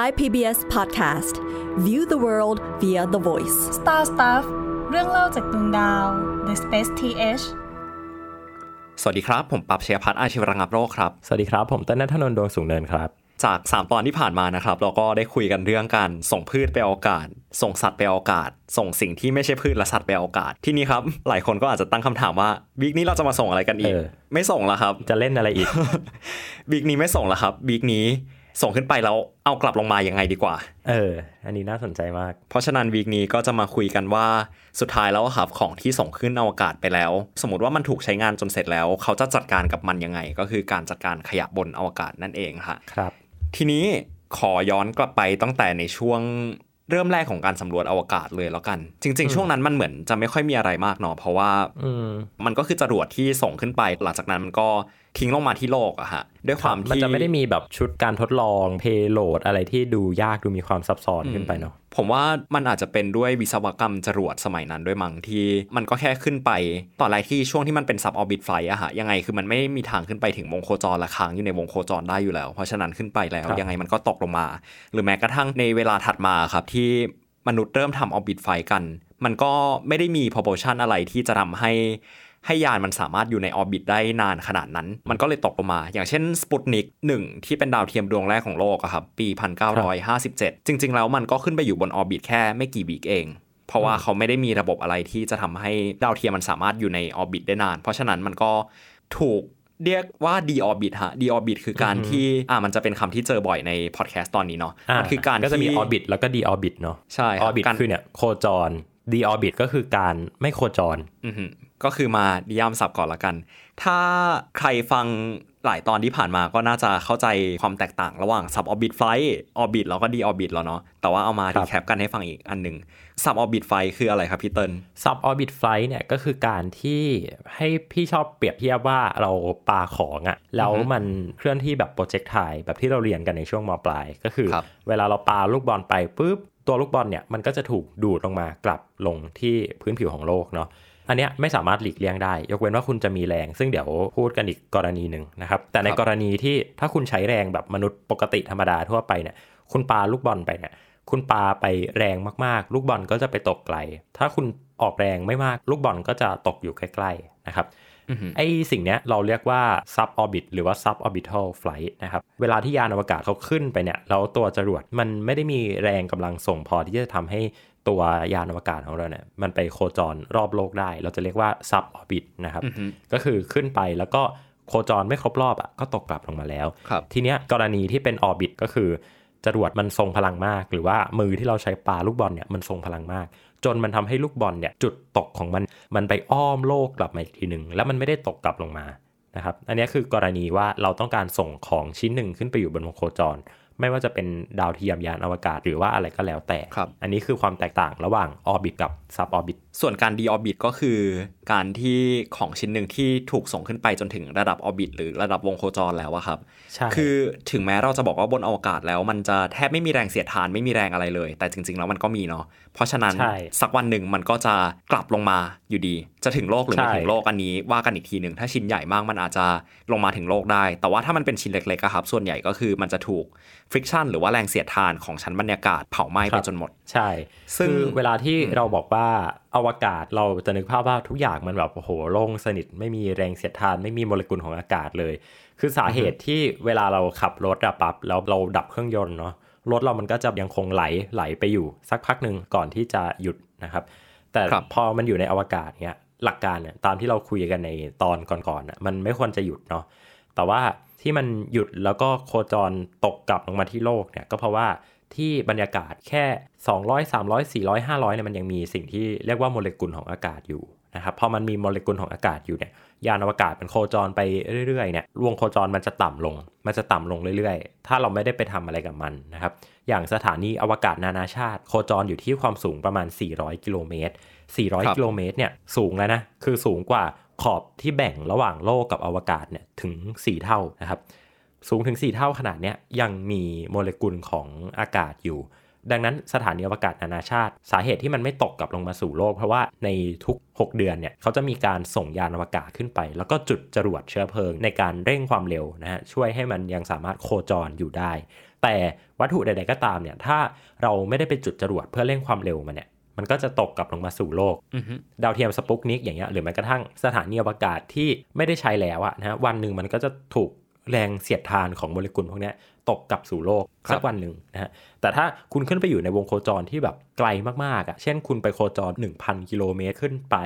Thai PBS Podcast View the world via the voice Star Stuff เรื่องเล่าจากดวงดาว The Space TH สวัสดีครับ ผมปรับเชียพัฒน์อาชีวรังับโรคครับ สวัสดีครับ ผมต้นนัทนนท์ดวงสูงเนินครับ จาก 3 ตอนที่ผ่านมานะครับ เราก็ได้คุยกันเรื่องการส่งพืชไปอวกาศ ส่งสัตว์ไปอวกาศ ส่งสิ่งที่ไม่ใช่พืชและสัตว์ไปอวกาศ ที่นี้ครับ หลายคนก็อาจจะตั้งคำถามว่าวีคนี้เราจะมาส่งอะไรกันอีก เออ ไม่ส่งแล้วครับ จะเล่นอะไรอีก วีคนี้ไม่ส่งแล้วครับวีคนี้ ส่งขึ้นไปแล้วเอากลับลงมายังไงดีกว่า เออ อันนี้น่าสนใจมาก เพราะฉะนั้นวีคนี้ก็จะมาคุยกันว่าสุดท้ายแล้วอะครับของที่ส่งขึ้นอวกาศไปแล้ว สมมติว่ามันถูกใช้งานจนเสร็จแล้ว เขาจะจัดการกับมันยังไง ก็คือการจัดการขยะบนอวกาศนั่นเองฮะครับ ทีนี้ขอย้อนกลับไปตั้งแต่ในช่วงเริ่มแรกของการสำรวจอวกาศเลยแล้วกัน จริง ๆ ช่วงนั้นมันเหมือนจะไม่ค่อยมีอะไรมากเนาะเพราะว่าอืมมันก็คือจรวดที่ส่งขึ้นไป หลังจากนั้นมันก็ ทิ้งลงมาที่โลกอะฮะด้วยความมันที่จะไม่ได้มีแบบชุดการทดลอง payload อะไรที่ดูยากดูมีความซับซ้อนขึ้นไปเนาะผมว่ามันอาจจะเป็นด้วยวิศวกรรมจรวดสมัยนั้นด้วยมั้งที่มันก็แค่ขึ้นไปตอนแรกที่ช่วงที่มันเป็น suborbital flight อะฮะยังไงคือมันไม่มีทางขึ้นไปถึงวงโคจรและค้างอยู่ในวงโคจรได้อยู่แล้ว เพราะฉะนั้นขึ้นไปแล้วครับยังไงมันก็ตกลงมา หรือแม้กระทั่งในเวลาถัดมาครับที่มนุษย์เริ่มทำ orbital flight กัน มันก็ไม่ได้มี propulsion อะไรที่จะทำให้ ให้ยานมันสามารถอยู่ใน orbit ได้นานขนาดนั้น มันก็เลยตกลงมา อย่างเช่นสปุตนิกหนึ่งที่เป็นดาวเทียมดวงแรกของโลกอะครับปี 1957 จริง ๆ แล้วมันก็ขึ้นไปอยู่บน orbit แค่ไม่กี่ week เอง เพราะว่าเขาไม่ได้มีระบบอะไรที่จะทำให้ดาวเทียมมันสามารถอยู่ใน orbit ได้นาน เพราะฉะนั้นมันก็ถูกเรียกว่า deorbit ฮะ deorbit คือการที่อ่ามันจะเป็นคำที่เจอบ่อยในพอดแคสต์ตอนนี้เนาะอ่ามันคือการก็จะมีที่ orbit แล้วก็ deorbit เนาะใช่ครับออร์บิทการคือเนี่ยโคจรdeorbit ก็คือการไม่โคจรอือหือ ก็คือมานิยามศัพท์ก่อนละกัน ถ้าใครฟังหลายตอนที่ผ่านมาก็น่าจะเข้าใจความแตกต่างระหว่าง sub orbit flight orbit แล้วก็ deorbit แล้วเนาะแต่ว่าเอามาครับ recap กันให้ฟังอีกอันหนึ่ง sub orbit flight คืออะไรครับพี่เติ้ล sub orbit flight เนี่ยก็คือการที่ให้พี่ชอบเปรียบเทียบว่าเราปาของอะ่ะแล้วมันเคลื่อนที่แบบ projectile แบบที่เราเรียนกันในช่วงมปลาย ก็คือครับเวลาเราปาลูกบอลไปปุ๊บตัวลูกบอลเนี่ยมันก็จะถูกดูดลงมากลับลงที่พื้นผิวของโลกเนาะ อันเนี้ยไม่สามารถหลีกเลี่ยงได้ ยกเว้นว่าคุณจะมีแรง ซึ่งเดี๋ยวพูดกันอีกกรณีหนึ่งนะครับ แต่ในครับกรณีที่ถ้าคุณใช้แรงแบบมนุษย์ปกติธรรมดาทั่วไปเนี่ยคุณปาลูกบอลไปเนี่ยคุณปาไปแรงมากๆ ลูกบอลก็จะไปตกไกล ถ้าคุณออกแรงไม่มากลูกบอลก็จะตกอยู่ใกล้ๆนะครับอือหือไอ้สิ่งเนี้ยเราเรียกว่า sub orbit หรือว่า sub orbital flight นะครับ เวลาที่ยานอวกาศเขาขึ้นไปเนี่ย แล้วตัวจรวดมันไม่ได้มีแรงกำลังส่งพอที่จะทำให้ ตัวยานอวกาศของเราเนี่ยมันไปโคจรรอบโลกได้ เราจะเรียกว่า sub orbit นะครับอือหือก็คือขึ้นไปแล้วก็โคจรไม่ครบรอบอะก็ตกกลับลงมาแล้วครับทีเนี้ยกรณีที่เป็นออร์บิทก็คือจรวดมันทรงพลังมาก หรือว่ามือที่เราใช้ปาลูกบอลเนี่ยมันทรงพลังมาก จนมันทำให้ลูกบอลเนี่ยจุดตกของมันมันไปอ้อมโลกกลับมาอีกทีหนึ่งแล้วมันไม่ได้ตกกลับลงมานะครับอันเนี้ยคือกรณีว่าเราต้องการส่งของชิ้นหนึ่งขึ้นไปอยู่บนวงโคจร ไม่ว่าจะเป็นดาวเทียมยานอวกาศหรือว่าอะไรก็แล้วแต่ครับอันนี้คือความแตกต่างระหว่าง orbit กับ sub orbit ส่วนการ deorbit ก็คือการที่ของชิ้นหนึ่งที่ถูกส่งขึ้นไปจนถึงระดับ orbit หรือระดับวงโคจรแล้วอะครับใช่คือถึงแม้เราจะบอกว่าบนอวกาศแล้ว มันจะแทบไม่มีแรงเสียดทานไม่มีแรงอะไรเลย แต่จริง ๆ แล้วมันก็มีเนาะ เพราะฉะนั้นใช่สักวันหนึ่งมันก็จะกลับลงมาอยู่ดี จะถึงโลกหรือไม่ใช่ถึงโลกอันนี้ว่ากันอีกทีหนึ่งถ้าชิ้นใหญ่มากมันอาจจะลงมาถึงโลกได้ แต่ว่าถ้ามันเป็นชิ้นเล็กๆอะครับส่วนใหญ่ก็คือมันจะถูก friction หรือว่าแรงเสียดทานของชั้นบรรยากาศเผาไหม้ไปจนหมด ใช่ ซึ่งคือเวลาที่เราบอกว่า อวกาศเราจะนึกภาพว่าทุกอย่างมันแบบโอ้โหโล่งสนิท ไม่มีแรงเสียดทาน ไม่มีโมเลกุลของอากาศเลย คือสาเหตุที่เวลาเราขับรถอะปั๊บแล้วเราดับเครื่องยนต์เนาะรถเรามันก็จะยังคงไหลไหลไปอยู่ สักพักหนึ่งก่อนที่จะหยุดนะครับ แต่ครับพอมันอยู่ในอวกาศเนี้ยหลักการเนี่ยตามที่เราคุยกันในตอนก่อนๆน่ะมันไม่ควรจะหยุดเนาะแต่ว่าที่มันหยุดแล้วก็โคจรตกกลับลงมาที่โลกเนี่ยก็เพราะว่า ที่บรรยากาศแค่ 200 300 400 500เนี่ยมันยังมีสิ่งที่เรียกว่าโมเลกุลของอากาศอยู่นะครับพอมันมีโมเลกุลของอากาศอยู่เนี่ยยานอวกาศมันโคจรไปเรื่อยๆเนี่ยวงโคจรมันจะต่ำลง มันจะต่ำลงเรื่อยๆ ถ้าเราไม่ได้ไปทำอะไรกับมันนะครับ อย่างสถานีอวกาศนานาชาติ โคจรอยู่ที่ความสูงประมาณ 400 กิโลเมตรครับ400 กิโลเมตรเนี่ยสูงแล้วนะ คือสูงกว่าขอบที่แบ่งระหว่างโลกกับอวกาศเนี่ยถึง 4 เท่านะครับ สูงถึง 4 เท่าขนาดเนี้ยยังมีโมเลกุลของอากาศอยู่ ดังนั้นสถานีอวกาศนานาชาติ สาเหตุที่มันไม่ตกกลับลงมาสู่โลก เพราะว่าในทุก 6 เดือนเนี่ยเขาจะมีการส่งยานอวกาศขึ้นไป แล้วก็จุดจรวดเชื้อเพลิงในการเร่งความเร็วนะฮะช่วยให้มันยังสามารถโคจรอยู่ได้ แต่วัตถุใด ๆ ก็ตามเนี่ยถ้าเราไม่ได้ไปจุดจรวดเพื่อเร่งความเร็วมันเนี่ยมันก็จะตกกลับลงมาสู่โลกอือฮึดาวเทียมสปุกนิกอย่างเงี้ยหรือแม้กระทั่งสถานีอวกาศที่ไม่ได้ใช้แล้วอะนะฮะวันหนึ่งมันก็จะถูก แรงเสียดทานของโมเลกุลพวกเนี้ยตกกลับสู่โลกสักวันหนึ่งนะฮะแต่ถ้าคุณขึ้นไปอยู่ในวงโคจรที่แบบไกลมากๆอะเช่นคุณไปโคจร 1,000 กิโลเมตรขึ้นไป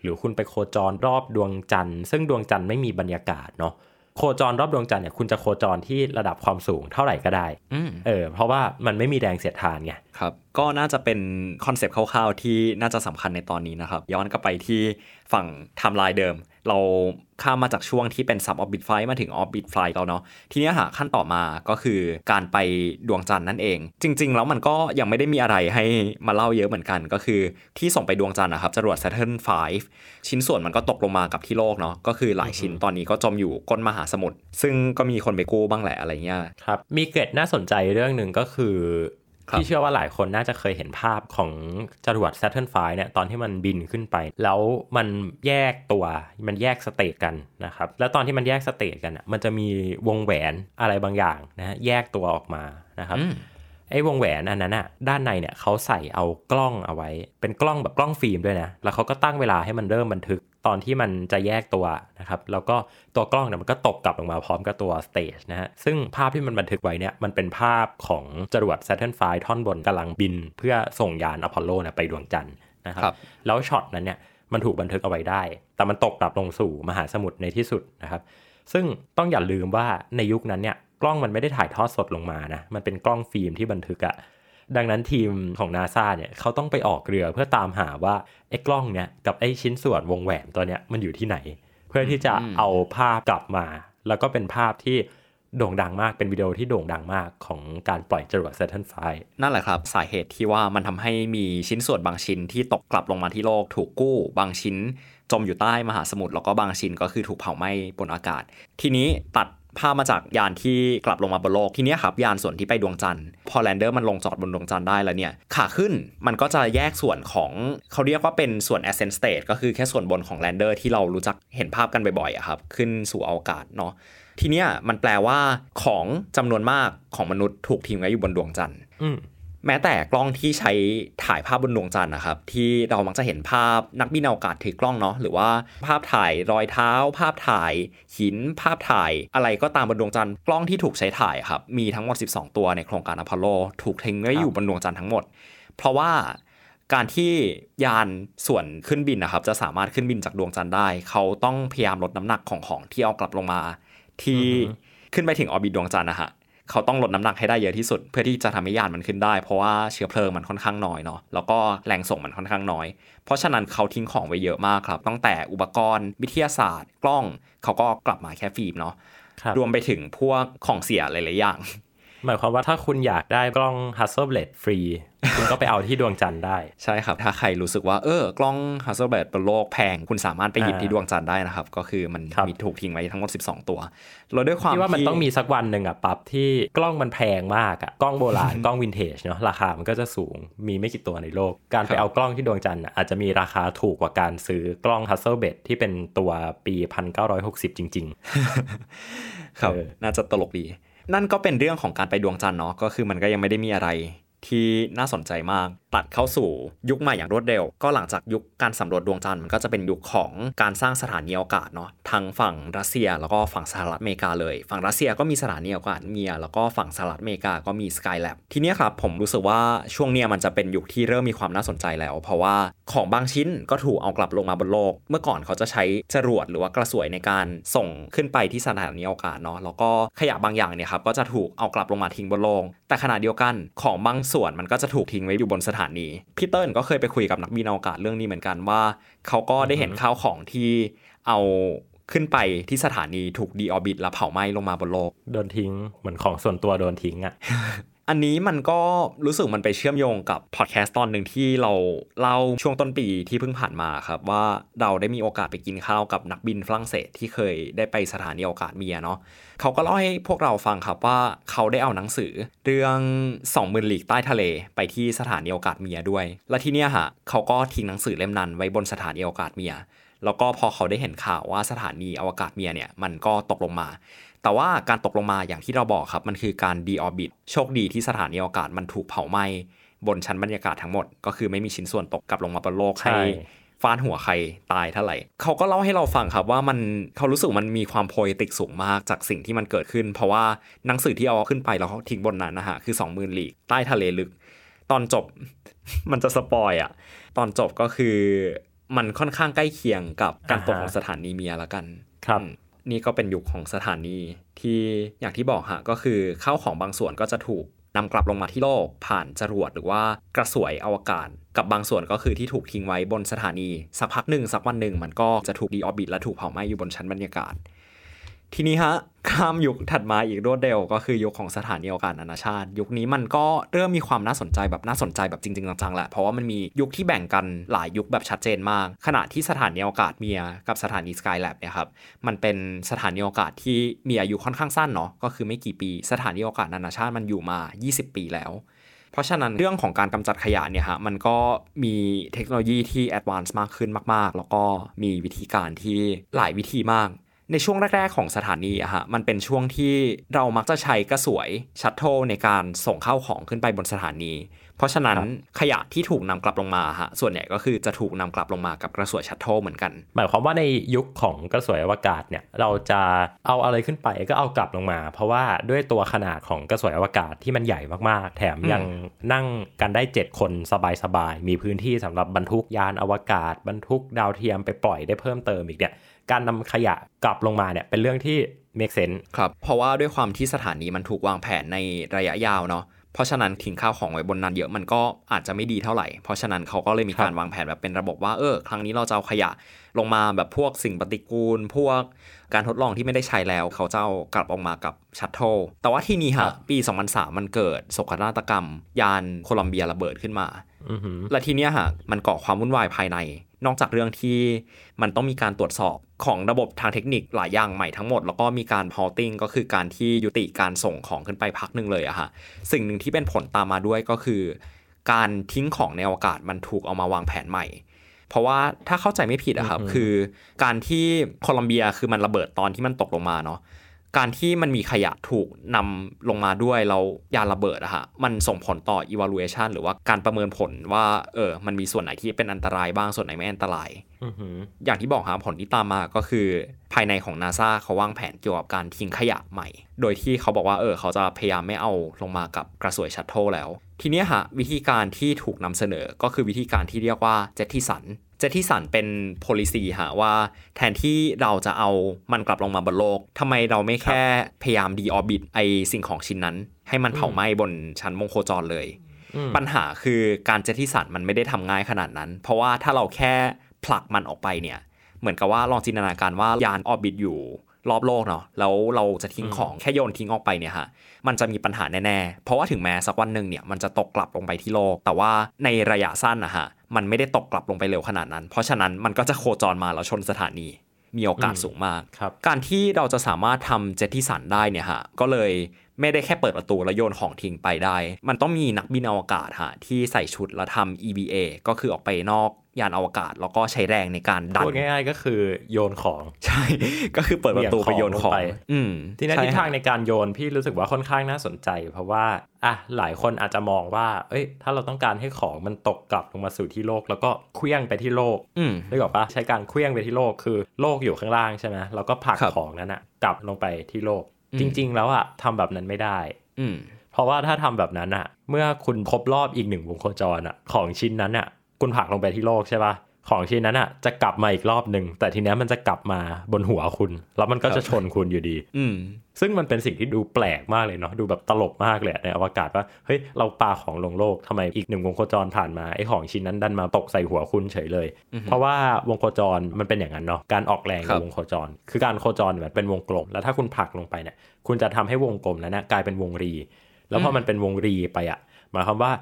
หรือคุณไปโคจรรอบดวงจันทร์ ซึ่งดวงจันทร์ไม่มีบรรยากาศเนาะโคจรรอบดวงจันทร์เนี่ยคุณจะโคจรที่ระดับความสูงเท่าไหร่ก็ได้อืมเออ เพราะว่ามันไม่มีแรงเสียดทานไง ครับ ก็น่าจะเป็นคอนเซปต์คร่าวๆ ที่น่าจะสำคัญในตอนนี้นะครับ ย้อนกลับไปที่ฝั่งไทม์ไลน์เดิม เราข้ามมาจากช่วงที่เป็น sub orbit flight มาถึง orbit flight แล้วเนาะทีเนี้ยหาขั้นต่อมาก็คือการไปดวงจันทร์นั่นเอง จริง ๆ แล้วมันก็ยังไม่ได้มีอะไรให้มาเล่าเยอะเหมือนกัน ก็คือที่ส่งไปดวงจันทร์นะครับจรวด Saturn V ชิ้นส่วนมันก็ตกลงมากับที่โลกเนาะก็คือหลายชิ้นตอนนี้ก็จมอยู่ก้นมหาสมุทรซึ่งก็มีคนไปกู้บ้างแหละอะไรเงี้ยครับมีเกร็ดน่าสนใจเรื่องหนึ่งก็คือครับ ที่เชื่อว่าหลายคนน่าจะเคยเห็นภาพของจรวด Saturn V เนี่ยตอนที่มันบินขึ้นไป แล้วมันแยกตัวมันแยก stage กันนะครับแล้วตอนที่มันแยก stage กันอะมันจะมีวงแหวนอะไรบางอย่างนะฮะแยกตัวออกมานะครับอืมไอ้วงแหวนอันนั้นอะด้านในเนี่ยเขาใส่เอากล้องเอาไว้ เป็นกล้องแบบกล้องฟิล์มด้วยนะ แล้วเขาก็ตั้งเวลาให้มันเริ่มบันทึก ตอนที่มันจะแยกตัวนะครับ แล้วก็ตัวกล้องเนี่ยมันก็ตกกลับลงมาพร้อมกับตัว stage นะฮะ ซึ่งภาพที่มันบันทึกไว้เนี่ยมันเป็นภาพของจรวด Saturn V ท่อนบนกำลังบิน เพื่อส่งยานอพอลโลเนี่ยไปดวงจันทร์นะครับครับแล้วช็อตนั้นเนี่ยมันถูกบันทึกเอาไว้ได้ แต่มันตกกลับลงสู่มหาสมุทรในที่สุดนะครับ ซึ่งต้องอย่าลืมว่าในยุคนั้นเนี่ยกล้องมันไม่ได้ถ่ายทอดสดลงมานะ มันเป็นกล้องฟิล์มที่บันทึกอะ ดังนั้นทีมของนาซาเนี่ยเขาต้องไปออกเรือเพื่อตามหาว่าไอ้กล้องเนี่ยกับไอ้ชิ้นส่วนวงแหวนตัวเนี้ยมันอยู่ที่ไหน เพื่อที่จะอืมเอาภาพกลับมา แล้วก็เป็นภาพที่โด่งดังมากเป็นวิดีโอที่โด่งดังมากของการปล่อยจรวด Saturn V นั่นแหละครับ สาเหตุที่ว่ามันทำให้มีชิ้นส่วนบางชิ้นที่ตกกลับลงมาที่โลกถูกกู้ บางชิ้นจมอยู่ใต้มหาสมุทรแล้วก็บางชิ้นก็คือถูกเผาไหม้บนอากาศ ทีนี้ตัด ภาพมาจากยานที่กลับลงมาบนโลกทีนี้ครับยานส่วนที่ไปดวงจันทร์พอ lander มันลงจอดบนดวงจันทร์ได้แล้วเนี่ยขาขึ้นมันก็จะแยกส่วนของเขาเรียกว่าเป็นส่วน ascent stage ก็คือแค่ส่วนบนของ lander ที่เรารู้จักเห็นภาพกันบ่อยๆครับขึ้นสู่อวกาศเนาะทีเนี้ยมันแปลว่าของจำนวนมากของมนุษย์ถูกทิ้งไว้อยู่บนดวงจันทร์ แม้แต่กล้องที่ใช้ถ่ายภาพบนดวงจันทร์นะครับ ที่เรามักจะเห็นภาพนักบินอวกาศถือกล้องเนาะหรือว่าภาพถ่ายรอยเท้า ภาพถ่ายหิน ภาพถ่ายอะไรก็ตามบนดวงจันทร์กล้องที่ถูกใช้ถ่ายครับ มีทั้งหมด 12 ตัวในโครงการอพอลโล ถูกทิ้งไว้อยู่บนดวงจันทร์ทั้งหมด เพราะว่าการที่ยานส่วนขึ้นบินนะครับ จะสามารถขึ้นบินจากดวงจันทร์ได้ เขาต้องพยายามลดน้ำหนักของของที่เอากลับลงมา ที่อือฮึขึ้นไปถึงออร์บิทดวงจันทร์นะฮะ เขาต้องลดน้ำหนักให้ได้เยอะที่สุด เพื่อที่จะทำให้ยานมันขึ้นได้ เพราะว่าเชื้อเพลิงมันค่อนข้างน้อยเนาะแล้วก็แรงส่งมันค่อนข้างน้อย เพราะฉะนั้นเขาทิ้งของไว้เยอะมากครับตั้งแต่อุปกรณ์ วิทยาศาสตร์ กล้อง เขาก็กลับมาแค่ฟิล์มเนาะครับรวมไปถึงพวกของเสียหลายๆอย่าง หมายความว่าถ้าคุณอยากได้กล้อง Hasselblad ฟรี คุณก็ไปเอาที่ดวงจันทร์ได้ ใช่ครับ ถ้าใครรู้สึกว่าเออกล้อง Hasselblad บนโลกแพง คุณสามารถไปหยิบอ่าที่ดวงจันทร์ได้นะครับ ก็คือมันครับมีถูกทิ้งไว้ทั้งหมด 12 ตัวแล้วด้วยความที่ว่ามันที่ต้องมีสักวันหนึ่งอะปั๊บที่กล้องมันแพงมากอะกล้องโบราณกล้องวินเทจเนาะราคามันก็จะสูงมีไม่กี่ตัวในโลก การไปเอากล้องที่ดวงจันทร์อะอาจจะมีราคาถูกกว่าการซื้อกล้อง Hasselblad ที่เป็นตัวปี 1960 จริงครับเออน่าจะตลกดี นั่นก็เป็นเรื่องของการไปดวงจันทร์เนาะก็คือมันก็ยังไม่ได้มีอะไรที่น่าสนใจมาก ตัดเข้าสู่ยุคใหม่อย่างรวดเร็ว ก็หลังจากยุคการสำรวจดวงจันทร์มันก็จะเป็นยุคของการสร้างสถานีอวกาศเนาะทางฝั่งรัสเซียแล้วก็ฝั่งสหรัฐอเมริกาเลย ฝั่งรัสเซียก็มีสถานีอวกาศเมียแล้วก็ฝั่งสหรัฐอเมริกาก็มี Skylab ทีนี้ครับผมรู้สึกว่าช่วงเนี้ยมันจะเป็นยุคที่เริ่มมีความน่าสนใจแล้ว เพราะว่าของบางชิ้นก็ถูกเอากลับลงมาบนโลก เมื่อก่อนเขาจะใช้จรวดหรือว่ากระสวยในการส่งขึ้นไปที่สถานีอวกาศเนาะแล้วก็ขยะบางอย่างเนี่ยครับก็จะถูกเอากลับลงมาทิ้งบนโลกแต่ขณะเดียวกันของบางส่วนมันก็จะถูกทิ้งไว้อยู่บนสถานพี่เติ้ลก็เคยไปคุยกับนักบินอวกาศเรื่องนี้เหมือนกันว่า เขาก็ได้เห็นข้าวของที่เอาขึ้นไปที่สถานีถูกดีออบิทแล้วเผาไหม้ลงมาบนโลก โดนทิ้งเหมือนของส่วนตัวโดนทิ้งอะ อันนี้มันก็รู้สึกมันไปเชื่อมโยงกับพอดแคสต์ตอนหนึ่งที่เราเล่าช่วงต้นปีที่เพิ่งผ่านมาครับ ว่าเราได้มีโอกาสไปกินข้าวกับนักบินฝรั่งเศสที่เคยได้ไปสถานีอวกาศเมียเนาะเขาก็เล่าให้พวกเราฟังครับว่าเขาได้เอาหนังสือ เรื่อง20,000หลีกใต้ทะเลไปที่สถานีอวกาศเมียด้วย และที่เนี้ยฮะเขาก็ทิ้งหนังสือเล่มนั้นไว้บนสถานีอวกาศเมียแล้วก็พอเขาได้เห็นข่าวว่าสถานีอวกาศเมียเนี่ยมันก็ตกลงมา แต่ว่าการตกลงมาอย่างที่เราบอกครับ มันคือการดีออบิทโชคดีที่สถานีอวกาศมันถูกเผาไหม้บนชั้นบรรยากาศทั้งหมด ก็คือไม่มีชิ้นส่วนตกกลับลงมาบนโลกใช่ให้ฟาดหัวใครตายเท่าไหร่ เขาก็เล่าให้เราฟังครับว่ามันเขารู้สึกมันมีความโพยติกสูงมากจากสิ่งที่มันเกิดขึ้น เพราะว่าหนังสือที่เอาขึ้นไปแล้วเขาทิ้งบนนั้นนะฮะคือ20,000ลีกใต้ทะเลลึก ตอนจบ มันจะสปอยอะตอนจบก็คือมันค่อนข้างใกล้เคียงกับการตกของสถานีเมียแล้วกัน ครับอืม นี่ก็เป็นยุคของสถานีที่อย่างที่บอกฮะก็คือข้าวของบางส่วนก็จะถูกนำกลับลงมาที่โลกผ่านจรวดหรือว่ากระสวยอวกาศ กับบางส่วนก็คือที่ถูกทิ้งไว้บนสถานี สักพักหนึ่งสักวันหนึ่งมันก็จะถูกดีออบิทและถูกเผาไหม้อยู่บนชั้นบรรยากาศ ทีนี้ฮะข้ามยุคถัดมาอีกรวดเร็วก็คือยุคของสถานีอวกาศนานาชาติ ยุคนี้มันก็เริ่มมีความน่าสนใจแบบน่าสนใจแบบจริงๆจังๆแหละเพราะว่ามันมียุคที่แบ่งกันหลายยุคแบบชัดเจนมาก ขณะที่สถานีอวกาศเมียร์กับสถานีสกายแลบเนี่ยครับมันเป็นสถานีอวกาศที่มีอายุค่อนข้างสั้นเนาะก็คือไม่กี่ปี สถานีอวกาศนานาชาติมันอยู่มา 20 ปีแล้วเพราะฉะนั้นเรื่องของการกำจัดขยะเนี่ยฮะมันก็มีเทคโนโลยีที่ advance มากขึ้นมาก ๆ แล้วก็มีวิธีการที่หลายวิธีมาก ในช่วงแรก ๆ ของสถานีอะฮะมันเป็นช่วงที่เรามักจะใช้กระสวย shuttle ในการส่งเข้าของขึ้นไปบนสถานี เพราะฉะนั้นขยะที่ถูกนำกลับลงมาฮะส่วนใหญ่ก็คือจะถูกนำกลับลงมากับกระสวย shuttle เหมือนกัน หมายความว่าในยุคของกระสวยอวกาศเนี่ยเราจะเอาอะไรขึ้นไปก็เอากลับลงมา เพราะว่าด้วยตัวขนาดของกระสวยอวกาศที่มันใหญ่มากๆ แถมยังนั่งกันได้ 7 คนสบายๆมีพื้นที่สำหรับบรรทุกยานอวกาศ บรรทุกดาวเทียมไปปล่อยได้เพิ่มเติมอีกเนี่ย การนำขยะกลับลงมาเนี่ยเป็นเรื่องที่ make sense ครับ เพราะว่าด้วยความที่สถานีมันถูกวางแผนในระยะยาวเนาะเพราะฉะนั้นทิ้งข้าวของไว้บนนั้นเยอะมันก็อาจจะไม่ดีเท่าไหร่ เพราะฉะนั้นเขาก็เลยมีการวางแผนแบบเป็นระบบว่าเออครั้งนี้เราจะเอาขยะลงมาแบบพวกสิ่งปฏิกูล พวกการทดลองที่ไม่ได้ใช้แล้ว เขาจะเอากลับออกมากับ shuttle แต่ว่าทีนี้ครัฮะปี 2003 มันเกิดโศกนาฏกรรม ยานโคลัมเบียระเบิดขึ้นมาอือหือและทีเนี้ยฮะมันก่อความวุ่นวายภายใน นอกจากเรื่องที่มันต้องมีการตรวจสอบของระบบทางเทคนิคหลายอย่างใหม่ทั้งหมด แล้วก็มีการ halting ก็คือการที่ยุติการส่งของขึ้นไปพักหนึ่งเลยอะฮะสิ่งหนึ่งที่เป็นผลตามมาด้วยก็คือ การทิ้งของในอวกาศมันถูกเอามาวางแผนใหม่ เพราะว่าถ้าเข้าใจไม่ผิดอะครับอือฮึคือ การที่โคลัมเบียคือมันระเบิดตอนที่มันตกลงมาเนาะ การที่มันมีขยะถูกนำลงมาด้วยแล้วยานระเบิดอะฮะมันส่งผลต่อ evaluation หรือว่าการประเมินผลว่าเออมันมีส่วนไหนที่เป็นอันตรายบ้างส่วนไหนไม่อันตรายอือหืออย่างที่บอกฮะผลที่ตามมาก็คือ ภายในของ NASA เขาวางแผนเกี่ยวกับการทิ้งขยะใหม่ โดยที่เขาบอกว่าเออเขาจะพยายามไม่เอาลงมากับกระสวย shuttle แล้ว ทีเนี้ยฮะวิธีการที่ถูกนำเสนอก็คือวิธีการที่เรียกว่าเจ t ที่สัน เจ t ที่สันเป็น policy ฮะว่าแทนที่เราจะเอามันกลับลงมาบนโลกทำไมเราไม่แค่พยายาม deorbit ไอ้สิ่งของชิ้นนั้น ให้มันเผาไหม้บนชั้นวงโคจรเลยอืมปัญหาคือการ jettison มันไม่ได้ทำง่ายขนาดนั้น เพราะว่าถ้าเราแค่ผลักมันออกไปเนี่ย เหมือนกับว่าลองจินตนาการว่ายานออร์บิทอยู่ รอบโลกเนาะแล้วเราจะทิ้งของแค่โยนทิ้งออกไปเนี่ยฮะมันจะมีปัญหาแน่ๆ เพราะว่าถึงแม้สักวันหนึ่งเนี่ยมันจะตกกลับลงไปที่โลก แต่ว่าในระยะสั้นนะฮะมันไม่ได้ตกกลับลงไปเร็วขนาดนั้น เพราะฉะนั้นมันก็จะโคจรมาแล้วชนสถานีมีโอกาสสูงมากครับการที่เราจะสามารถทำเจตที่สันได้เนี่ยฮะ ก็เลยไม่ได้แค่เปิดประตูแล้วโยนของทิ้งไปได้ มันต้องมีนักบินอวกาศฮะที่ใส่ชุดแล้วทำ EVA ก็คือออกไปนอก ยานอวกาศ แล้วก็ใช้แรงในการดันพูดง่ายๆก็คือโยนของใช่ ก็คือเปิดประตูไปโยนของเหวี่ยงของลงไปอืมทีนี้ใช่ทิศทางฮะในการโยนพี่รู้สึกว่าค่อนข้างน่าสนใจ เพราะว่าอะหลายคนอาจจะมองว่า เอ้ย ถ้าเราต้องการให้ของมันตกกลับลงมาสู่ที่โลก แล้วก็เคลื่องไปที่โลกอืมนึกออกปะใช้การเคลื่องไปที่โลกคือโลกอยู่ข้างล่างใช่ไหมแล้วก็ผลักครับของนั้นอะกลับลงไปที่โลกอืมจริง ๆ แล้วอะทำแบบนั้นไม่ได้ อืมเพราะว่าถ้าทำแบบนั้นอะเมื่อคุณครบรอบอีกหนึ่งวงโคจรอะของชิ้นนั้นอะ คุณผลักลงไปที่โลกใช่ปะของชิ้นนั้นอะจะกลับมาอีกรอบหนึ่งแต่ทีเนี้ยมันจะกลับมาบนหัวคุณ แล้วมันก็จะชนคุณอยู่ดี อืมซึ่งมันเป็นสิ่งที่ดูแปลกมากเลยเนาะดูแบบตลกมากเลยอะในอวกาศว่าเฮ้ยเราปาของลงโลกทำไมอีกหนึ่งวงโคจรผ่านมาไอ้ของชิ้นนั้นดันมาตกใส่หัวคุณเฉยเลยอือฮึเพราะว่าวงโคจรมันเป็นอย่างนั้นเนาะการออกแรงครักับบวงโคจร คือการโคจรเนี่ยเป็นวงกลม แล้วถ้าคุณผลักลงไปเนี่ยคุณจะทำให้วงกลมนั้นนะกลายเป็นวงรี แล้วพอมันเป็นวงรีไปอะหมายความว่า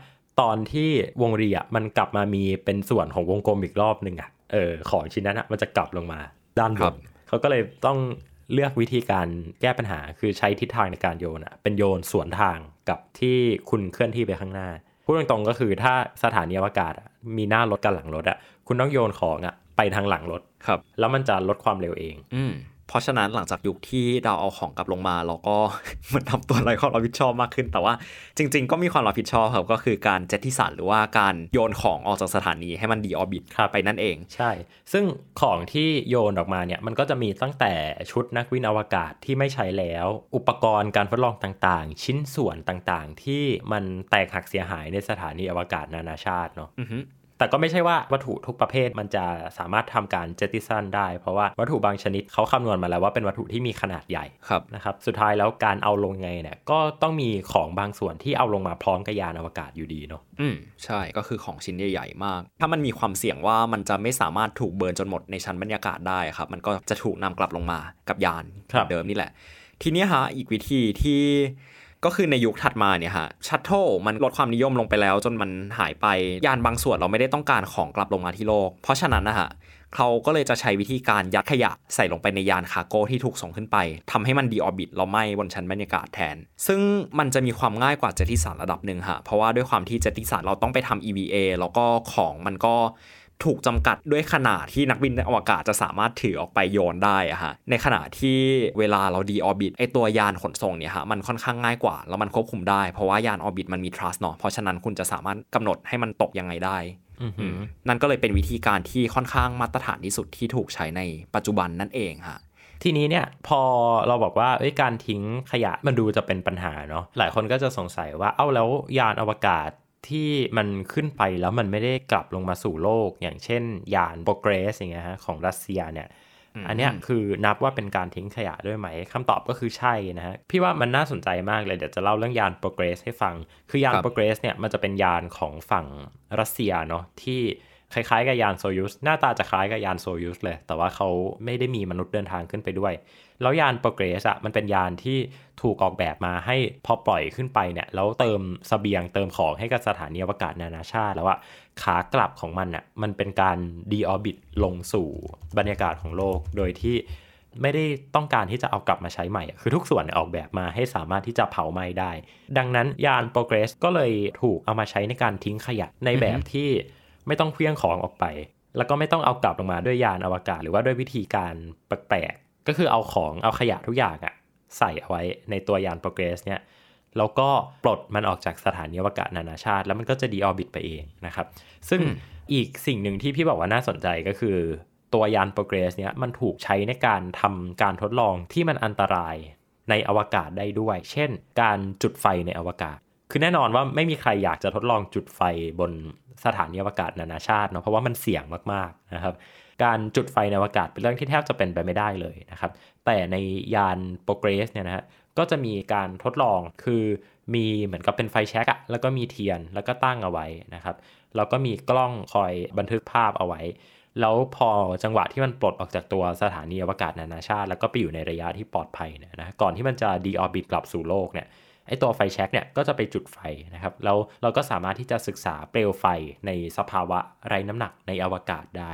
ตอนที่วงรีอะมันกลับมามีเป็นส่วนของวงกลมอีกรอบหนึ่งอะเออของชิ้นนั้นอะมันจะกลับลงมาด้านบครันบเขาก็เลยต้องเลือกวิธีการแก้ปัญหาคือใช้ทิศทางในการโยนอะเป็นโยนสวนทางกับที่คุณเคลื่อนที่ไปข้างหน้าพูดตรงๆก็คือถ้าสถานีอวกาศอะมีหน้ารถกับหลังรถอะคุณต้องโยนของอะไปทางหลังรถครับ แล้วมันจะลดความเร็วเอง อืม เพราะฉะนั้นหลังจากยุคที่ดาวเอาของกลับลงมาเราก็เหมือนทำตัวอะไรความรับผิดชอบมากขึ้น แต่ว่าจริง ๆ ก็มีความรับผิดชอบครับก็คือการเจ็ตที่สันหรือว่าการโยนของออกจากสถานีให้มันดีออบิทครับไปนั่นเอง ใช่ ซึ่งของที่โยนออกมาเนี่ยมันก็จะมีตั้งแต่ชุดนักวินอวกาศที่ไม่ใช้แล้ว อุปกรณ์การทดลองต่างๆ ชิ้นส่วนต่างๆ ที่มันแตกหักเสียหายในสถานีอวกาศนานาชาติเนาะอือฮึ แต่ก็ไม่ใช่ว่าวัตถุทุกประเภทมันจะสามารถทำการเจตติสันได้ เพราะว่าวัตถุบางชนิดเขาคำนวณมาแล้วว่าเป็นวัตถุที่มีขนาดใหญ่ครับนะครับสุดท้ายแล้วการเอาลงไงเนี่ยก็ต้องมีของบางส่วนที่เอาลงมาพร้อมกับยานอวกาศอยู่ดีเนาะอืมใช่ก็คือของชิ้นใหญ่ๆมาก ถ้ามันมีความเสี่ยงว่ามันจะไม่สามารถถูกเบิร์นจนหมดในชั้นบรรยากาศได้ครับ มันก็จะถูกนำกลับลงมากับยานครับเดิมนี่แหละ ทีเนี้ยฮะอีกวิธีที่ ก็คือในยุคถัดมาเนี่ยฮะชัตเทิลมันลดความนิยมลงไปแล้ว จนมันหายไปยานบางส่วนเราไม่ได้ต้องการของกลับลงมาที่โลก เพราะฉะนั้นนะฮะเขาก็เลยจะใช้วิธีการยัดขยะใส่ลงไปในยาน cargo ที่ถูกส่งขึ้นไปทำให้มัน deorbit เผาไหม้บนชั้นบรรยากาศแทน ซึ่งมันจะมีความง่ายกว่า jettison ระดับหนึ่งฮะเพราะว่าด้วยความที่ jettison เราต้องไปทำ EVA แล้วก็ของมันก็ ถูกจำกัดด้วยขนาดที่นักบินอวกาศจะสามารถถือออกไปโยนได้อะฮะในขณะที่เวลาเรา deorbit ไอ้ตัวยานขนส่งเนี่ยฮะมันค่อนข้างง่ายกว่า แล้วมันควบคุมได้เพราะว่ายาน orbit มันมี thrust เนาะเพราะฉะนั้นคุณจะสามารถกำหนดให้มันตกยังไงได้อือหือนั่นก็เลยเป็นวิธีการที่ค่อนข้างมาตรฐานที่สุดที่ถูกใช้ในปัจจุบันนั่นเองฮะทีนี้เนี่ยพอเราบอกว่าเอ้ยการทิ้งขยะมันดูจะเป็นปัญหาเนาะหลายคนก็จะสงสัยว่าเอ้าแล้วยานอวกาศ ที่มันขึ้นไปแล้วมันไม่ได้กลับลงมาสู่โลก อย่างเช่น ยานโปรเกรสอย่างเงี้ยฮะของรัสเซียเนี่ยอืมอันเนี้ยคือนับว่าเป็นการทิ้งขยะด้วยไหมคำตอบก็คือใช่นะฮะพี่ว่ามันน่าสนใจมากเลย เดี๋ยวจะเล่าเรื่องยานโปรเกรสให้ฟัง คือยานโปรเกรสเนี่ยมันจะเป็นยานของฝั่งรัสเซียเนาะที่ คล้ายๆกับยานโซยูสหน้าตาจะคล้ายกับยานโซยูสเลย แต่ว่าเขาไม่ได้มีมนุษย์เดินทางขึ้นไปด้วย แล้วยานโปรเกรสอะมันเป็นยานที่ถูกออกแบบมาให้พอปล่อยขึ้นไปเนี่ยแล้วเติมเสบียงเติมของให้กับสถานีอวกาศนานาชาติ แล้วอะขากลับของมันอะมันเป็นการ deorbit ลงสู่บรรยากาศของโลกโดยที่ไม่ได้ต้องการที่จะเอากลับมาใช้ใหม่ คือทุกส่วนออกแบบมาให้สามารถที่จะเผาไหม้ได้ ดังนั้นยาน Progress ก็เลยถูกเอามาใช้ในการทิ้งขยะในแบบที่ ไม่ต้องเหวี่ยงของออกไป แล้วก็ไม่ต้องเอากลับลงมาด้วยยานอวกาศ หรือว่าด้วยวิธีการแปลกๆก็คือเอาของเอาขยะทุกอย่างอะใส่เอาไว้ในตัวยาน Progress เนี่ยแล้วก็ปลดมันออกจากสถานีอวกาศนานาชาติ แล้วมันก็จะ deorbit ไปเองนะครับ ซึ่งอืมอีกสิ่งหนึ่งที่พี่บอกว่าน่าสนใจก็คือ ตัวยาน Progress เนี่ยมันถูกใช้ในการทำการทดลองที่มันอันตรายในอวกาศได้ด้วย เช่น การจุดไฟในอวกาศ คือแน่นอนว่าไม่มีใครอยากจะทดลองจุดไฟบนสถานีอวกาศนานาชาติเนาะเพราะว่ามันเสี่ยงมากๆนะครับ การจุดไฟในอวกาศเป็นเรื่องที่แทบจะเป็นไปไม่ได้เลยนะครับ แต่ในยานโปรเกรสเนี่ยนะฮะก็จะมีการทดลองคือมีเหมือนกับเป็นไฟแช็กอะแล้วก็มีเทียนแล้วก็ตั้งเอาไว้นะครับแล้วก็มีกล้องคอยบันทึกภาพเอาไว้ แล้วพอจังหวะที่มันปลดออกจากตัวสถานีอวกาศนานาชาติ แล้วก็ไปอยู่ในระยะที่ปลอดภัยเนี่ยนะก่อนที่มันจะดีออร์บิทกลับสู่โลกเนี่ย อตัวไฟแช็กเนี่ยก็จะไปจุดไฟนะครับแล้วเราก็สามารถที่จะศึกษาเปลวไฟในสภาวะไร้น้ำหนักในอวกาศได้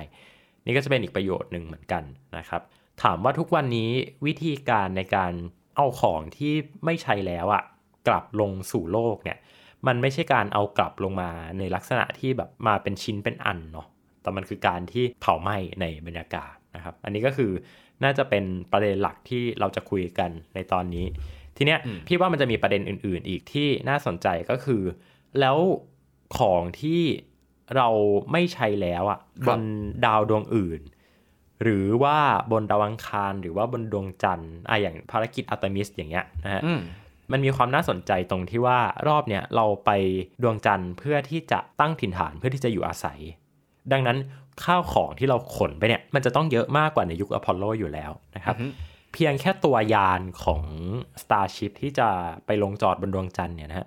นี่ก็จะเป็นอีกประโยชน์หนึ่งเหมือนกันนะครับ ถามว่าทุกวันนี้วิธีการในการเอาของที่ไม่ใช้แล้วอะกลับลงสู่โลกเนี่ยมันไม่ใช่การเอากลับลงมาในลักษณะที่แบบมาเป็นชิ้นเป็นอันเนาะแต่มันคือการที่เผาไหม้ในบรรยากาศนะครับ อันนี้ก็คือน่าจะเป็นประเด็นหลักที่เราจะคุยกันในตอนนี้ ทีเนี้ยอืมพี่ว่ามันจะมีประเด็นอื่น ๆ อีกที่น่าสนใจก็คือ แล้วของที่เราไม่ใช้แล้วอะบนดาวดวงอื่น หรือว่าบนดาวอังคารหรือว่าบนดวงจันทร์อะอย่างภารกิจอัตมิสอย่างเงี้ยนะฮะอืมมันมีความน่าสนใจตรงที่ว่ารอบเนี่ยเราไปดวงจันทร์เพื่อที่จะตั้งถิ่นฐานเพื่อที่จะอยู่อาศัย ดังนั้นข้าวของที่เราขนไปเนี่ยมันจะต้องเยอะมากกว่าในยุคอพอลโลอยู่แล้วนะครับอือฮึ เพียงแค่ตัวยานของ Starship ที่จะไปลงจอดบนดวงจันทร์เนี่ยนะฮะ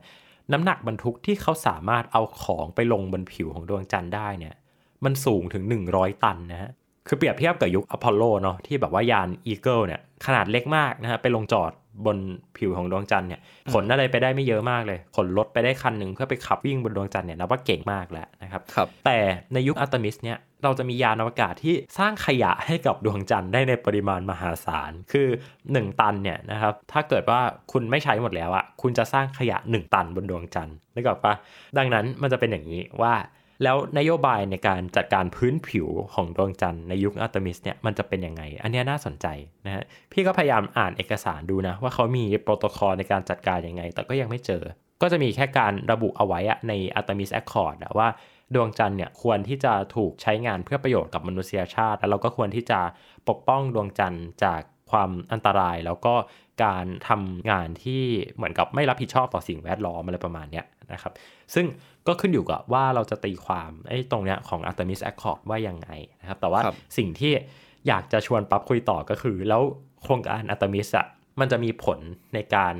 น้ำหนักบรรทุกที่เขาสามารถเอาของไปลงบนผิวของดวงจันทร์ได้เนี่ย มันสูงถึง 100 ตันนะฮะคือเปรียบเทียบกับยุคอพอลโลเนาะที่แบบว่ายาน Eagle เนี่ยขนาดเล็กมากนะฮะไปลงจอด บนผิวของดวงจันทร์เนี่ยขนอะไรไปได้ไม่เยอะมากเลยขนรถไปได้คันหนึ่งเพื่อไปขับวิ่งบนดวงจันทร์เนี่ยนับว่าเก่งมากแล้วนะครับครับแต่ในยุคอัลตมิสเนี่ยเราจะมียานอวกาศที่สร้างขยะให้กับดวงจันทร์ได้ในปริมาณมหาศาล คือ 1 ตันเนี่ยนะครับถ้าเกิดว่าคุณไม่ใช้หมดแล้วอะคุณจะสร้างขยะ 1 ตันบนดวงจันทร์นึกออกปะดังนั้นมันจะเป็นอย่างนี้ว่า แล้วนโยบายในการจัดการพื้นผิวของดวงจันทร์ในยุคอัลตมิสเนี่ยมันจะเป็นยังไง อันนี้น่าสนใจนะฮะพี่ก็พยายามอ่านเอกสารดูนะ ว่าเขามีโปรโตคอลในการจัดการยังไง แต่ก็ยังไม่เจอ ก็จะมีแค่การระบุเอาไว้ใน Artemis Accord ว่าดวงจันทร์เนี่ยควรที่จะถูกใช้งานเพื่อประโยชน์กับมนุษยชาติ แล้วเราก็ควรที่จะปกป้องดวงจันทร์จากความอันตรายแล้วก็ การทำงานที่เหมือนกับไม่รับผิดชอบต่อสิ่งแวดล้อมอะไรประมาณเนี้ยนะครับซึ่งก็ขึ้นอยู่กับว่าเราจะตีความไอ้ตรงเนี้ยของ Artemis Accord ว่ายังไงนะครับแต่ว่าครับสิ่งที่อยากจะชวนปั๊บคุยต่อก็คือ แล้วโครงการ Artemis อะมันจะมีผลในการ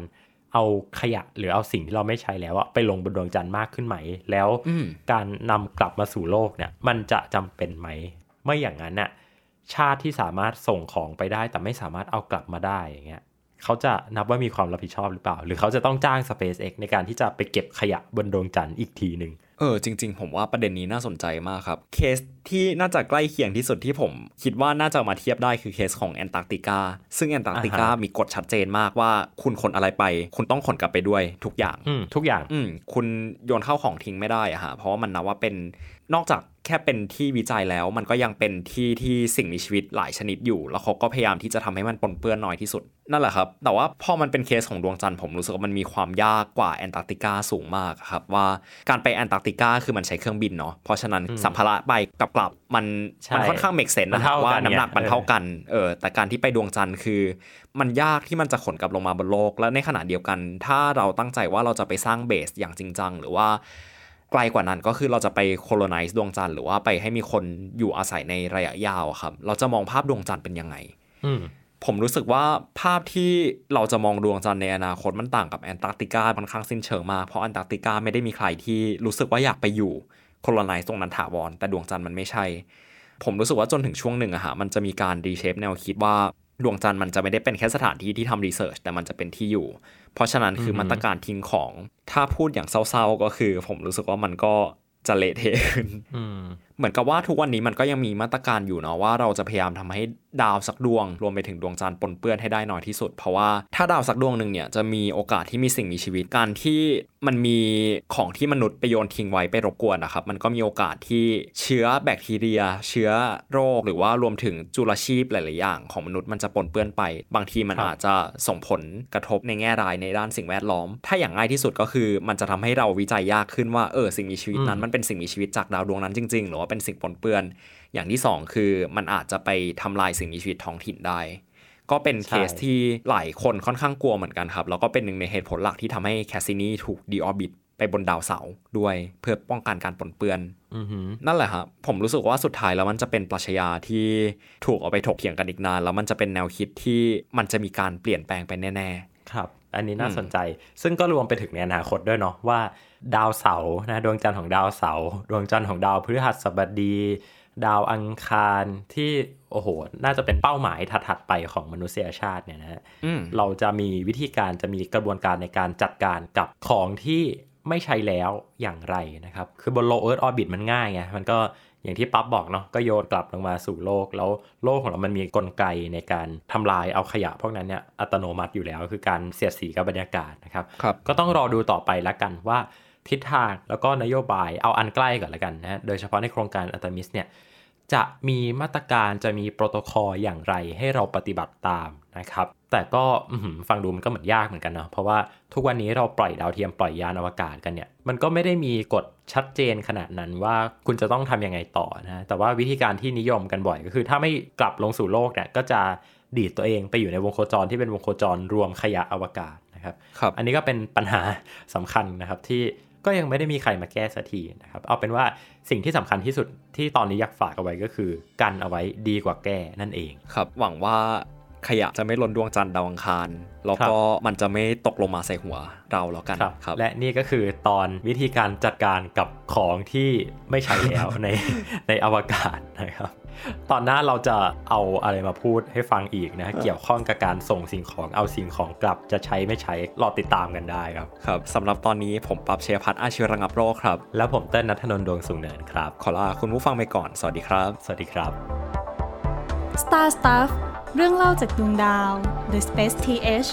เอาขยะหรือเอาสิ่งที่เราไม่ใช้แล้วอะไปลงบนดวงจันทร์มากขึ้นไหม แล้วอืมการนำกลับมาสู่โลกเนี่ยมันจะจำเป็นไหมไม่อย่างนั้นน่ะชาติที่สามารถส่งของไปได้แต่ไม่สามารถเอากลับมาได้อย่างเงี้ย เขาจะนับว่ามีความรับผิดชอบหรือเปล่า หรือเขาจะต้องจ้าง SpaceX ในการที่จะไปเก็บขยะบนดวงจันทร์อีกทีหนึ่งเออจริง ๆ ผมว่าประเด็นนี้น่าสนใจมากครับ เคสที่น่าจะใกล้เคียงที่สุดที่ผมคิดว่าน่าจะมาเทียบได้คือเคสของแอนตาร์กติกา ซึ่งแอนตาร์กติกาอ่าฮะมีกฎชัดเจนมากว่าคุณขนอะไรไป คุณต้องขนกลับไปด้วยทุกอย่างอืมทุกอย่างอืมคุณโยนข้าวของทิ้งไม่ได้อะฮะเพราะว่ามันนับว่าเป็นนอกจากแค่เป็นที่วิจัยแล้วมันก็ยังเป็นที่ที่สิ่งมีชีวิตหลายชนิดอยู่ แล้วเขาก็พยายามที่จะทำให้มันปนเปื้อนน้อยที่สุด นั่นแหละครับ แต่ว่าพอมันเป็นเคสของดวงจันทร์ผมรู้สึกว่ามันมีความยากกว่าแอนตาร์กติกาสูงมากอะครับว่าการไปแอนตาร์กติกาคือมันใช้เครื่องบินเนาะเพราะฉะนั้นสัมภาระไปกับกลับมันใช่มันค่อนข้าง make sense มันนะเท่ากันว่าน้ำหนักไงมันเท่ากันเออแต่การที่ไปดวงจันทร์คือ มันยากที่มันจะขนกลับลงมาบนโลก และในขณะเดียวกัน ถ้าเราตั้งใจว่าเราจะไปสร้าง base อย่างจริงจังหรือว่า ไกลกว่านั้นก็คือเราจะไป colonize ดวงจันทร์หรือว่าไปให้มีคนอยู่อาศัยในระยะยาวอะครับ เราจะมองภาพดวงจันทร์เป็นยังไงอืมผมรู้สึกว่าภาพที่เราจะมองดวงจันทร์ในอนาคตมันต่างกับแอนตาร์กติกาค่อนข้างสิ้นเชิงมากเพราะแอนตาร์กติกาไม่ได้มีใครที่รู้สึกว่าอยากไปอยู่ colonize ตรงนั้นถาวรแต่ดวงจันทร์มันไม่ใช่ ผมรู้สึกว่าจนถึงช่วงหนึ่งอะฮะมันจะมีการ reshape แนวคิดว่า ดวงจันทร์มันจะไม่ได้เป็นแค่สถานที่ที่ทำ research แต่มันจะเป็นที่อยู่ เพราะฉะนั้นคืออฮึมาตรการทิ้งของ ถ้าพูดอย่างเศร้าๆก็คือ ผมรู้สึกว่ามันก็จะเละเทะขึ้นอืมเหมือนกับว่าทุกวันนี้มันก็ยังมีมาตรการอยู่เนาะว่าเราจะพยายามทำให้ดาวสักดวง รวมไปถึงดวงจันทร์ปนเปื้อนให้ได้น้อยที่สุด เพราะว่าถ้าดาวสักดวงหนึ่งเนี่ยจะมีโอกาสที่มีสิ่งมีชีวิตการที่มันมีของที่มนุษย์ไปโยนทิ้งไว้ไปรบกวนนะครับมันก็มีโอกาสที่เชื้อแบคทีเรีย เชื้อโรคหรือว่ารวมถึงจุลชีพหลาย ๆ อย่างของมนุษย์มันจะปนเปื้อนไป บางทีมันอาจจะส่งผลกระทบในแง่ร้ายในด้านสิ่งแวดล้อม ถ้าอย่างง่ายที่สุดก็คือมันจะทำให้เราวิจัยยากขึ้นว่าเออสิ่งมีชีวิตนั้นมันเป็นสิ่งมีชีวิตจากดาวดวงนั้นจริง ๆหรือว่าเป็นสิ่งปนเปื้อน อย่างที่สองคือมันอาจจะไปทำลายสิ่งมีชีวิตท้องถิ่นได้ ก็เป็นเคสใช่ที่หลายคนค่อนข้างกลัวเหมือนกันครับ แล้วก็เป็นหนึ่งในเหตุผลหลักที่ทำให้ Cassini ถูก deorbit ไปบนดาวเสาร์ด้วยเพื่อป้องกันการปนเปื้อนอือหือนั่นแหละครับผมรู้สึกว่าสุดท้ายแล้วมันจะเป็นปรัชญาที่ถูกเอาไปถกเถียงกันอีกนาน แล้วมันจะเป็นแนวคิดที่มันจะมีการเปลี่ยนแปลงไปแน่ครับ อันนี้น่าอืมสนใจ ซึ่งก็รวมไปถึงในอนาคตด้วยเนาะว่า ดาวเสาร์นะดวงจันทร์ของดาวเสาร์ดวงจันทร์ของดาวพฤหัสบดี ดาวอังคารที่โอ้โห น่าจะเป็นเป้าหมายถัดๆไปของมนุษยชาติเนี่ยนะฮะๆอืมเราจะมีวิธีการจะมีกระบวนการในการจัดการกับของที่ไม่ใช้แล้วอย่างไรนะครับ คือบน low earth orbit มันง่ายไงมันก็อย่างที่ปั๊บบอกเนาะก็โยนกลับลงมาสู่โลก แล้วโลกของเรามันมีกลไกในการทำลายเอาขยะพวกนั้นเนี่ยอัตโนมัติอยู่แล้วคือการเสียดสีกับบรรยากาศนะครับครับก็ต้องรอดูต่อไปแล้วกันว่า ทิศทางแล้วก็นโยบายเอาอันใกล้ก่อนแล้วกันนะโดยเฉพาะในโครงการอัตมิสเนี่ยจะมีมาตรการจะมีโปรโตคอลอย่างไรให้เราปฏิบัติตามนะครับ แต่ก็อื้อหือฟังดูมันก็เหมือนยากเหมือนกันเนาะเพราะว่าทุกวันนี้เราปล่อยดาวเทียมปล่อยยานอวกาศกันเนี่ย มันก็ไม่ได้มีกฎชัดเจนขนาดนั้นว่าคุณจะต้องทำยังไงต่อนะแต่ว่าวิธีการที่นิยมกันบ่อย ก็คือ ถ้าไม่กลับลงสู่โลกเนี่ยก็จะดีดตัวเองไปอยู่ในวงโคจรที่เป็นวงโคจรรวมขยะอวกาศนะครับครับอันนี้ก็เป็นปัญหาสำคัญนะครับที่ ก็ยังไม่ได้มีใครมาแก้สักทีนะครับ เอาเป็นว่าสิ่งที่สำคัญที่สุดที่ตอนนี้อยากฝากเอาไว้ก็คือ กันเอาไว้ดีกว่าแก้นั่นเอง ครับ หวังว่าขยะจะไม่หล่นดวงจันทร์ดาวอังคาร แล้วก็มันจะไม่ตกลงมาใส่หัวเราแล้วกันครับครับและนี่ก็คือตอนวิธีการจัดการกับของที่ไม่ใช้แล้วในในอวกาศนะครับ ตอนหน้าเราจะเอาอะไรมาพูดให้ฟังอีกนะเกี่ยวข้องกับการส่งสิ่งของเอาสิ่งของกลับจะใช้ไม่ใช้รอติดตามกันได้ครับครับสำหรับตอนนี้ผมปรับเชยร์พัฒน์อาชีวระงับโรคครับ แล้วผมเต้นนัทนนท์ดวงสูงเนินครับ ขอลาคุณผู้ฟังไปก่อน สวัสดีครับ สวัสดีครับ Star Stuff เรื่องเล่าจากดวงดาว The Space TH